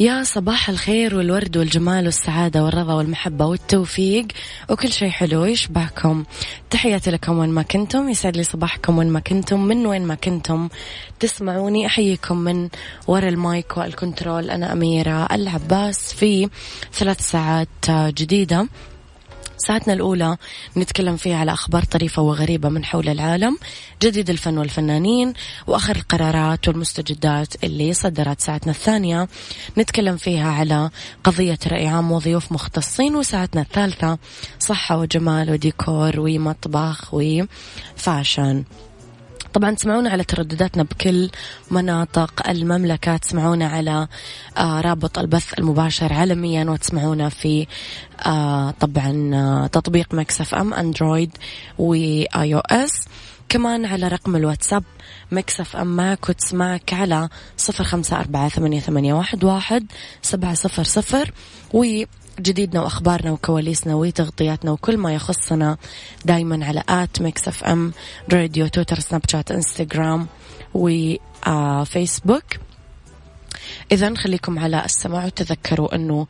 يا صباح الخير والورد والجمال والسعادة والرضا والمحبة والتوفيق. وكل شيء حلو يشبهكم تحياتي لكم وين ما كنتم. يسعد لي صباحكم وين ما كنتم. من وين ما كنتم تسمعوني. أحييكم من وراء ال mic وال control. أنا أميرة العباس في ثلاث ساعات جديدة. ساعتنا الأولى نتكلم فيها على أخبار طريفة وغريبة من حول العالم جديد الفن والفنانين وآخر القرارات والمستجدات اللي صدرت ساعتنا الثانية. نتكلم فيها على قضية رأي عام وضيوف مختصين وساعتنا الثالثة صحة وجمال وديكور ومطبخ وفاشن. طبعا تسمعونا على تردداتنا بكل مناطق المملكة تسمعونا على آه رابط البث المباشر عالميا وتسمعونا في آه طبعا آه تطبيق مكسف ام أندرويد و iOS. كمان على رقم الواتساب Mix FM معك وتسمعك على صفر خمسة أربعة ثمانية, ثمانية واحد, واحد سبعة صفر صفر. جديدنا وأخبارنا وكواليسنا وتغطياتنا وكل ما يخصنا دائما على at Mix FM Radio تويتر سناب شات إنستغرام وفيسبوك إذا خليكم على السماع وتذكروا أنه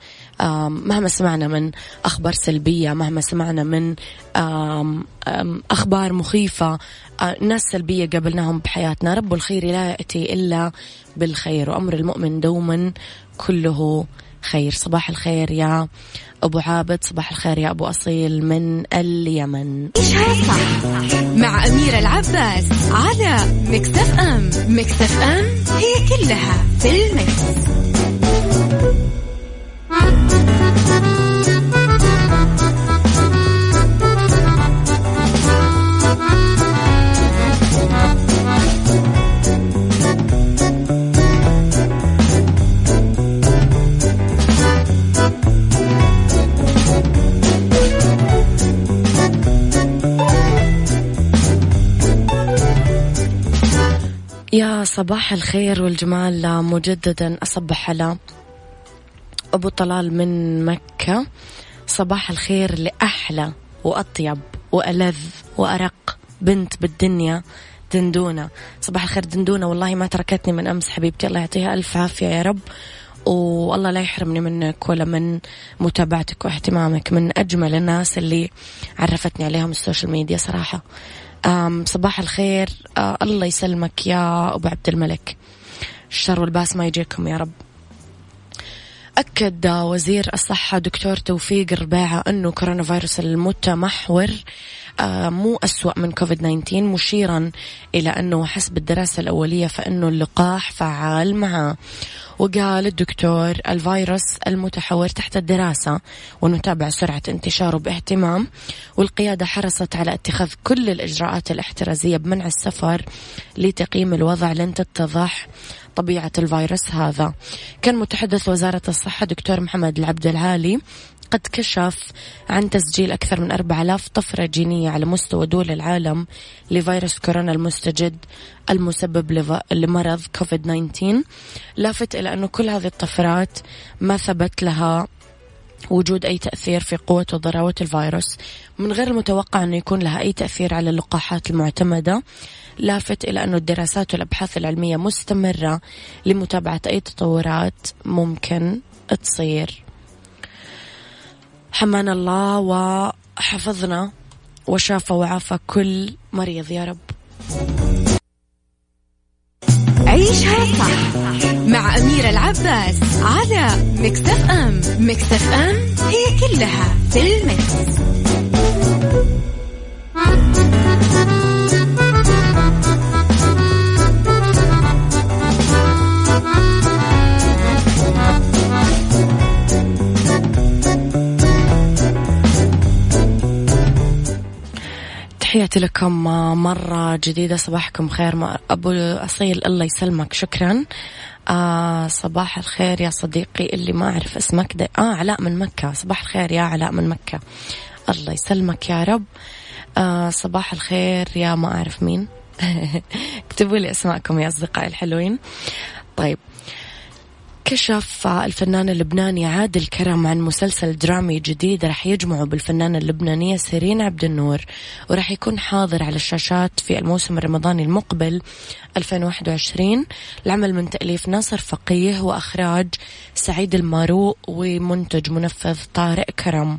مهما سمعنا من أخبار سلبية مهما سمعنا من أخبار مخيفة ناس سلبية قابلناهم بحياتنا رب الخير لا يأتي إلا بالخير وأمر المؤمن دوما كله خير. صباح الخير يا أبو عابد صباح الخير يا أبو أصيل من اليمن. عيشها صح مع أميرة العباس على مكتف أم. مكتف أم هي كلها في المكس. صباح الخير والجمال. مجددا أصبح على أبو طلال من مكة. صباح الخير لأحلى وأطيب وألذ وأرق بنت بالدنيا دندونة. صباح الخير دندونة. والله ما تركتني من أمس حبيبتي. الله يعطيها ألف عافية يا رب. والله لا يحرمني منك ولا من متابعتك واهتمامك من أجمل الناس اللي عرفتني عليهم السوشيال ميديا صراحة. صباح الخير. آه، الله يسلمك يا أبو عبد الملك. الشر والباس ما يجيكم يا رب. أكد وزير الصحة دكتور توفيق الرباعة أنه كورونا فيروس المتمحور مو أسوأ من كوفيد 19 مشيرا إلى أنه حسب الدراسة الأولية فإنه اللقاح فعال معه. وقال الدكتور الفيروس المتحور تحت الدراسة ونتابع سرعة انتشاره باهتمام والقيادة حرصت على اتخاذ كل الإجراءات الاحترازية بمنع السفر لتقييم الوضع لن تتضح طبيعة الفيروس هذا. كان متحدث وزارة الصحة دكتور محمد العبد العالي قد كشف عن تسجيل أكثر من 4000 طفرة جينية على مستوى دول العالم لفيروس كورونا المستجد المسبب لمرض كوفيد 19 لافت إلى أنه كل هذه الطفرات ما ثبت لها وجود أي تأثير في قوة وضراوة الفيروس. من غير المتوقع أنه يكون لها أي تأثير على اللقاحات المعتمدة. لافت إلى أن الدراسات والأبحاث العلمية مستمرة لمتابعة أي تطورات ممكن تصير. حمانا الله وحفظنا وشافى وعافى كل مريض يا رب عيشها صح مع أميرة العباس على مكتف أم مكتف أم هي كلها في المكس. تحياتي لكم مرة جديدة صباحكم خير. أبو أصيل الله يسلمك شكرا. آه صباح الخير يا صديقي اللي ما أعرف اسمك. ده آه علاء من مكة. صباح الخير يا علاء من مكة. الله يسلمك يا رب. آه صباح الخير يا ما أعرف مين. اكتبوا لي أسماءكم يا أصدقائي الحلوين. طيب كشف الفنان اللبناني عادل كرم عن مسلسل درامي جديد راح يجمعه بالفنانة اللبنانية سيرين عبد النور وراح يكون حاضر على الشاشات في الموسم الرمضاني المقبل 2021 العمل من تأليف ناصر فقيه وأخراج سعيد الماروق ومنتج منفذ طارق كرم.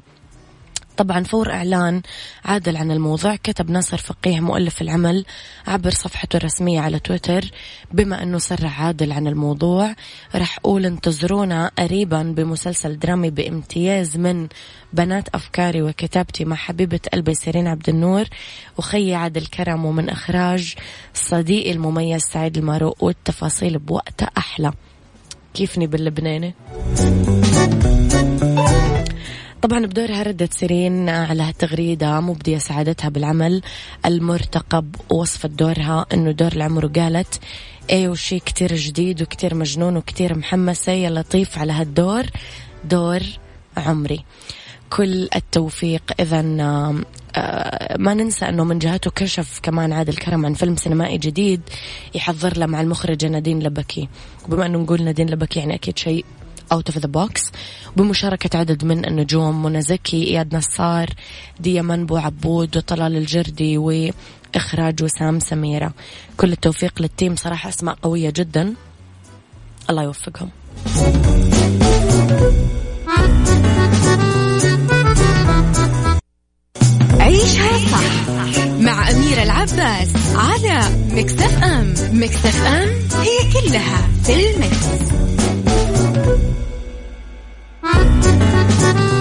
طبعا فور إعلان عادل عن الموضوع. كتب ناصر فقيه مؤلف العمل عبر صفحته الرسمية على تويتر. بما أنه سرع عادل عن الموضوع راح أقول انتظرونا قريبا بمسلسل درامي بامتياز من بنات أفكاري وكتابتي مع حبيبة قلبي سيرين عبد النور وخي عادل كرم ومن إخراج صديقي المميز سعيد الماروق والتفاصيل بوقتها أحلى. كيفني باللبناني؟ طبعا بدورها ردت سيرين على هالتغريدة مبدية سعادتها بالعمل. المرتقب ووصفت دورها إنه دور العمر وقالت إيه وشي كتير جديد وكتير مجنون وكتير محمسة. يا لطيف على هالدور. دور عمري. كل التوفيق. اذا آه، ما ننسى إنه من جهته كشف كمان عادل كرم عن فيلم سينمائي جديد يحضر له مع المخرجة نادين لبكي. وبما إنه نقول نادين لبكي يعني أكيد شيء out of the box بمشاركة عدد من النجوم منى زكي إياد نصار دياموند بو عبود وطلال الجردي وإخراج وسام سميرة. كل التوفيق لل team. صراحة أسماء قوية جدا. الله يوفقهم. عيشها صح مع أميرة العباس على مكتف أم. مكتف أم هي كلها في المكس. Thank you.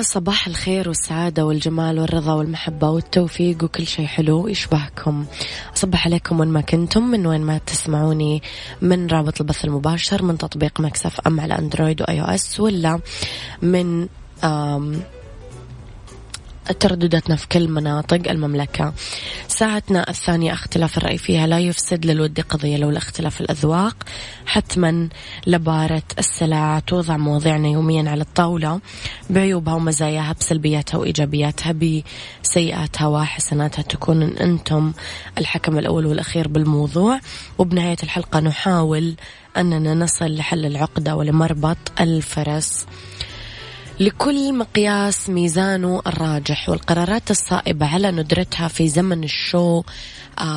صباح الخير والسعادة والجمال والرضا والمحبة والتوفيق وكل شيء حلو. يشبهكم أصبح عليكم وين ما كنتم من وين ما تسمعوني من رابط البث المباشر من تطبيق Mix FM على Android و iOS ولا من تردداتنا في كل مناطق المملكة. ساعتنا الثانية اختلاف الرأي فيها لا يفسد للود قضية لو الاختلاف الأذواق. حتما لبارة السلع توضع مواضيعنا يوميا على الطاولة. بعيوبها ومزاياها بسلبياتها وإيجابياتها بسيئاتها وحسناتها تكون أنتم الحكم الأول والأخير بالموضوع. وبنهاية الحلقة نحاول أننا نصل لحل العقدة ولمربط الفرس. لكل مقياس ميزانه الراجح والقرارات الصائبة على ندرتها في زمن الشو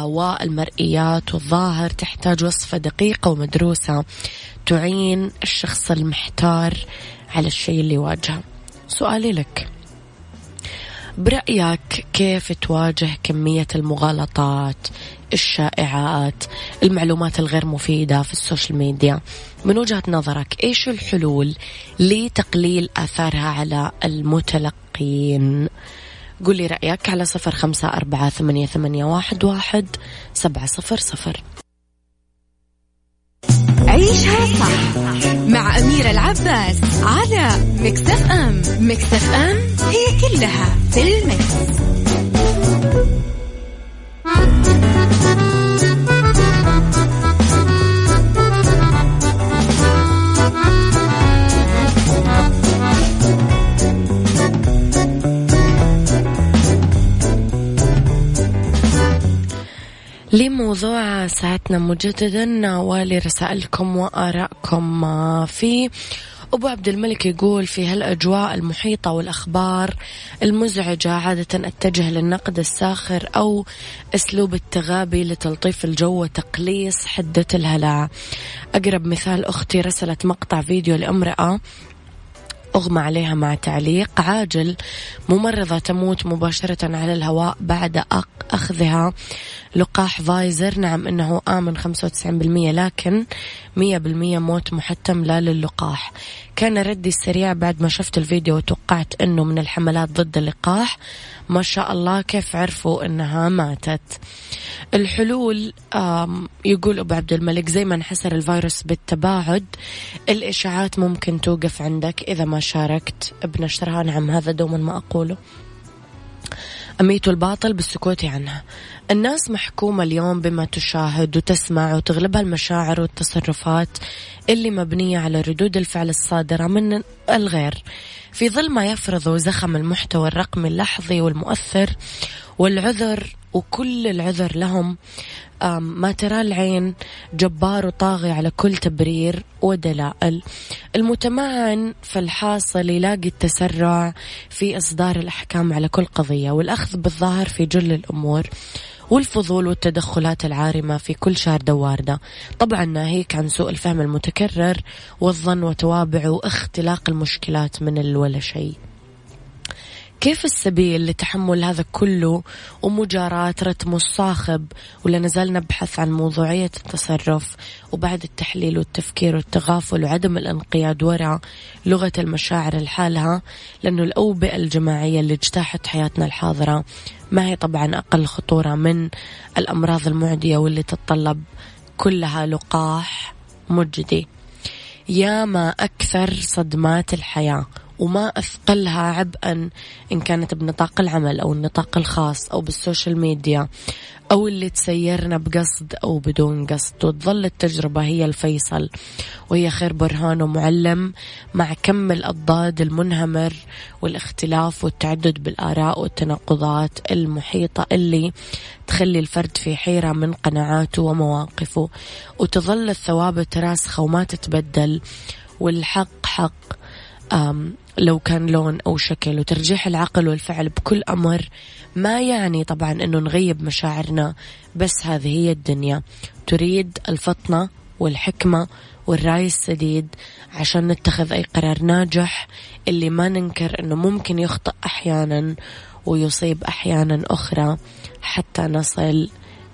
والمرئيات والظاهر تحتاج وصفة دقيقة ومدروسة تعين الشخص المحتار على الشيء اللي يواجهه. سؤالي لك. برأيك كيف تواجه كمية المغالطات الشائعات المعلومات الغير مفيدة في السوشيال ميديا. من وجهة نظرك إيش الحلول لتقليل آثارها على المتلقين؟ قولي رأيك على صفر خمسة أربعة ثمانية, ثمانية واحد, واحد سبعة صفر صفر. عيشها صح مع أميرة العباس على مكتف أم. مكتف أم هي كلها في المكس. لموضوع ساعتنا مجددا ولرسائلكم وآرائكم فيه أبو عبد الملك يقول في هالأجواء المحيطة والأخبار المزعجة عادة أتجه للنقد الساخر أو أسلوب التغابي لتلطيف الجو وتقليص حدة الهلع أقرب مثال أختي رسلت مقطع فيديو لامرأة أغمى عليها مع تعليق. عاجل ممرضة تموت مباشرة على الهواء بعد أخذها. لقاح فايزر نعم إنه آمن 95% لكن 100% موت محتم لا للقاح. كان ردي السريع بعد ما شفت الفيديو وتوقعت أنه من الحملات ضد اللقاح. ما شاء الله كيف عرفوا أنها ماتت؟ الحلول يقول أبو عبد الملك زي ما انحسر الفيروس بالتباعد الإشاعات ممكن توقف عندك إذا ما شاركت بنشرها نعم هذا دوما ما أقوله. أميت الباطل بالسكوت عنها. الناس محكومة اليوم بما تشاهد وتسمع وتغلبها المشاعر والتصرفات اللي مبنية على ردود الفعل الصادرة من الغير. في ظل ما يفرض زخم المحتوى الرقمي اللحظي والمؤثر والعذر وكل العذر لهم. ما ترى العين جبار وطاغي على كل تبرير ودلائل. المتمعن في الحاصل يلاقي التسرع في إصدار الأحكام على كل قضية والأخذ بالظاهر في جل الأمور والفضول والتدخلات العارمة في كل شاردة واردة طبعا ناهيك عن سوء الفهم المتكرر والظن وتوابعه واختلاق المشكلات من الولا شيء. كيف السبيل لتحمل هذا كله ومجاراة رتمه الصاخب؟ ولا نزال نبحث عن موضوعية التصرف وبعد التحليل والتفكير والتغافل وعدم الانقياد وراء لغة المشاعر لحالها لأنه الأوبئة الجماعية اللي اجتاحت حياتنا الحاضرة ما هي طبعا أقل خطورة من الأمراض المعدية واللي تتطلب كلها لقاح مجدي. يا ما أكثر صدمات الحياة وما أثقلها عبئا إن كانت بنطاق العمل أو النطاق الخاص أو بالسوشيال ميديا أو اللي تسيرنا بقصد أو بدون قصد. وتظل التجربة هي الفيصل وهي خير برهان ومعلم مع كم الأضداد المنهمر والاختلاف والتعدد بالآراء والتناقضات المحيطة اللي تخلي الفرد في حيرة من قناعاته ومواقفه. وتظل الثوابت راسخة وما تتبدل والحق حق لو كان لون أو شكل وترجيح العقل والفعل بكل أمر ما يعني طبعا أنه نغيب مشاعرنا بس هذه هي الدنيا. تريد الفطنة والحكمة والرأي السديد عشان نتخذ أي قرار ناجح اللي ما ننكر أنه ممكن يخطئ أحيانا ويصيب أحيانا أخرى حتى نصل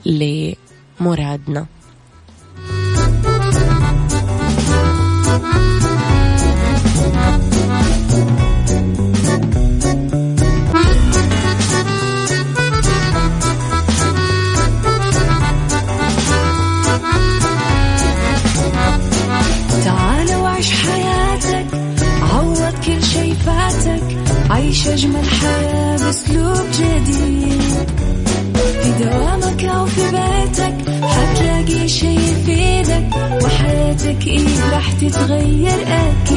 لمرادنا. إيه راح تتغير أكيد.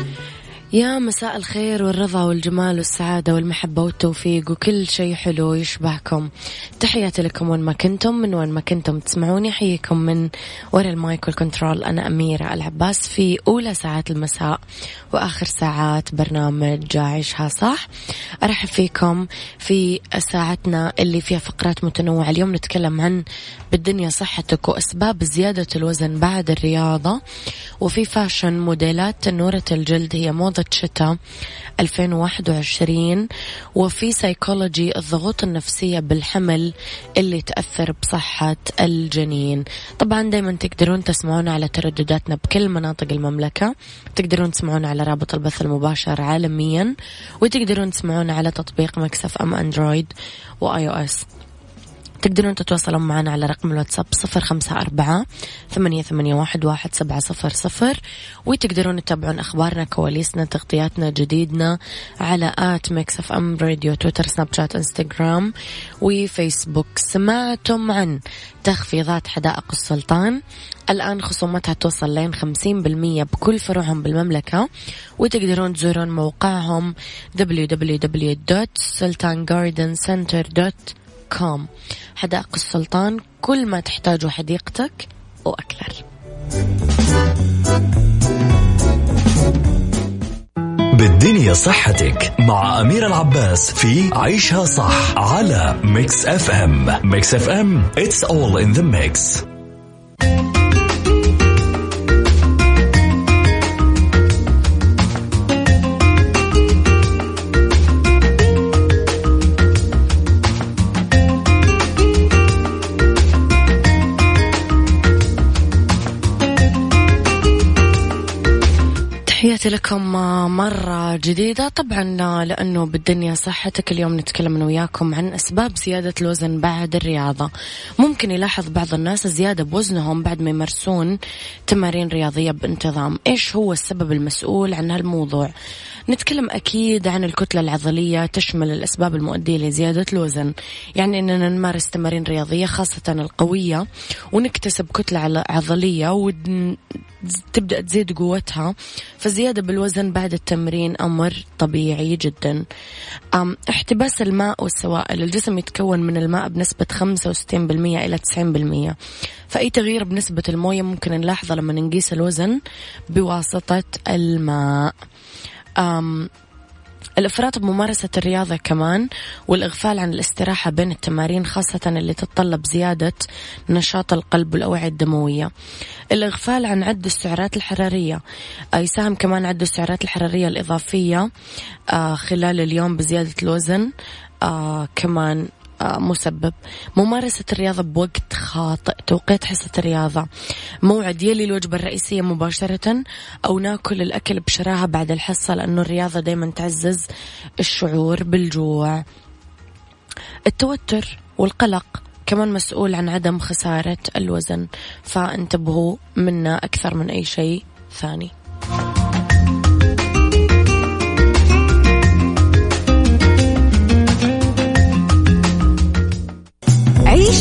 يا مساء الخير والرضا والجمال والسعادة والمحبة والتوفيق وكل شيء حلو يشبهكم. تحياتي لكم وين ما كنتم من وين ما كنتم تسمعوني أحييكم من وراء ال mic وال control. أنا أميرة العباس في أولى ساعات المساء وآخر ساعات برنامج عيشها صح. أرحب فيكم في ساعتنا اللي فيها فقرات متنوعة. اليوم نتكلم عن بالدنيا صحتك وأسباب زيادة الوزن بعد الرياضة. وفي fashion موديلات تنورة الجلد هي موضة شتاء 2021 وفي سيكولوجي الضغوط النفسية بالحمل اللي تأثر بصحة الجنين. طبعا دايما تقدرون تسمعونا على تردداتنا بكل مناطق المملكة. تقدرون تسمعونا على رابط البث المباشر عالميا وتقدرون تسمعونا على تطبيق Mix FM أندرويد و iOS تقدرون تتواصلون معنا على رقم الواتساب صفر خمسة أربعة ثمانية, ثمانية واحد, واحد سبعة صفر صفر وتقدرون تتابعون أخبارنا كواليسنا تغطياتنا جديدنا على at Mix FM Radio تويتر سناب شات إنستغرام وفيسبوك. سمعتم عن تخفيضات حدائق السلطان؟ الآن خصوماتها توصل لين خمسين بالمية بكل فروعهم بالمملكة وتقدرون تزورون موقعهم www.sultangardencenter.com حدائق السلطان كل ما تحتاجه حديقتك وأكثر بالدنيا صحتك مع أمير العباس في عيشها صح على Mix FM Mix FM it's all in the mix. hacer las لكم مرة جديدة. طبعا لأنه بالدنيا صحتك اليوم نتكلم أنا وياكم عن أسباب زيادة الوزن بعد الرياضة. ممكن يلاحظ بعض الناس زيادة بوزنهم بعد ما يمارسون تمارين رياضية بانتظام. إيش هو السبب المسؤول عن هالموضوع؟ نتكلم أكيد عن الكتلة العضلية تشمل الأسباب المؤدية لزيادة الوزن. يعني أننا نمارس تمارين رياضية خاصة القوية ونكتسب كتلة عضلية وتبدأ تزيد قوتها. فزيادة بالوزن بعد التمرين أمر طبيعي جدا. احتباس الماء والسوائل الجسم يتكون من الماء بنسبة 65% إلى 90% فأي تغيير بنسبة الموية ممكن نلاحظه لما نقيس الوزن بواسطة الماء. أم الإفراط بممارسة الرياضة كمان والإغفال عن الاستراحة بين التمارين خاصة اللي تتطلب زيادة نشاط القلب والأوعية الدموية. الإغفال عن عد السعرات الحرارية. يساهم كمان عد السعرات الحرارية الإضافية آه، خلال اليوم بزيادة الوزن آه كمان مسبب. ممارسة الرياضة بوقت خاطئ. توقيت حصة الرياضة. موعد يلي الوجبة الرئيسية مباشرة أو ناكل الأكل بشراهة بعد الحصة لأنه الرياضة دايما تعزز الشعور بالجوع. التوتر والقلق. كمان مسؤول عن عدم خسارة الوزن. فانتبهوا منا أكثر من أي شيء ثاني.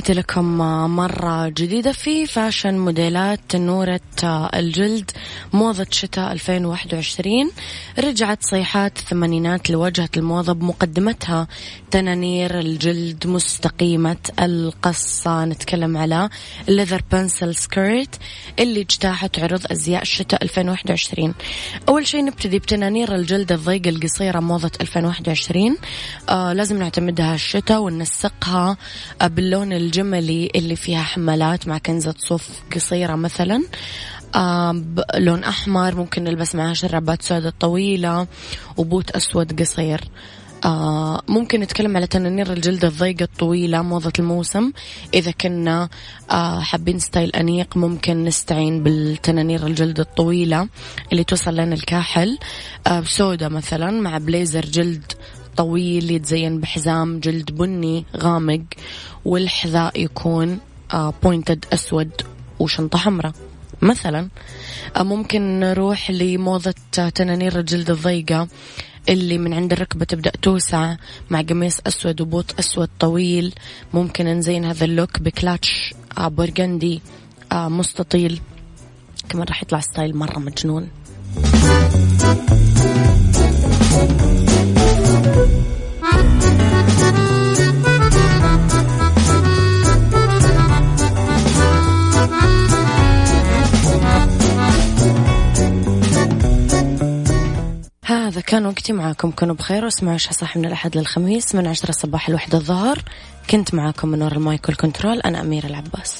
تحياتي لكم مرة جديدة في fashion موديلات تنورة الجلد موضة شتاء 2021 رجعت صيحات الثمانينات لواجهة الموضة بمقدمتها تنانير الجلد مستقيمة القصة. نتكلم على ال leather pencil skirt اللي اجتاحت عروض أزياء الشتاء 2021 أول شيء نبتدي بتنانير الجلد الضيقة القصيرة موضة 2021 آه لازم نعتمدها الشتاء وننسقها باللون الجملي اللي فيها حملات مع كنزة صوف قصيرة مثلا. آه لون أحمر ممكن نلبس معها شرابات سوداء طويلة وبوت أسود قصير. آه ممكن نتكلم على تنانير الجلد الضيقة الطويلة موضة الموسم. إذا كنا آه حابين ستايل أنيق ممكن نستعين بالتنانير الجلد الطويلة اللي توصل لنا الكاحل. آه سودا مثلا مع بليزر جلد طويل يتزين بحزام جلد بني غامق. والحذاء يكون آه pointed أسود وشنطة حمراء مثلا. آه ممكن نروح لموضة تنانير الجلد الضيقة اللي من عند الركبة تبدأ توسع مع قميص أسود وبوت أسود طويل. ممكن نزين هذا ال look ب clutch آه burgundy آه مستطيل. كمان راح يطلع style مرة مجنون. كان وقتي معاكم كونوا بخير واسمعوا عيشها صح من الأحد للخميس من عشرة الصباح لوحدة الظهر. كنت معاكم من وراء ال mic وال control أنا أميرة العباس.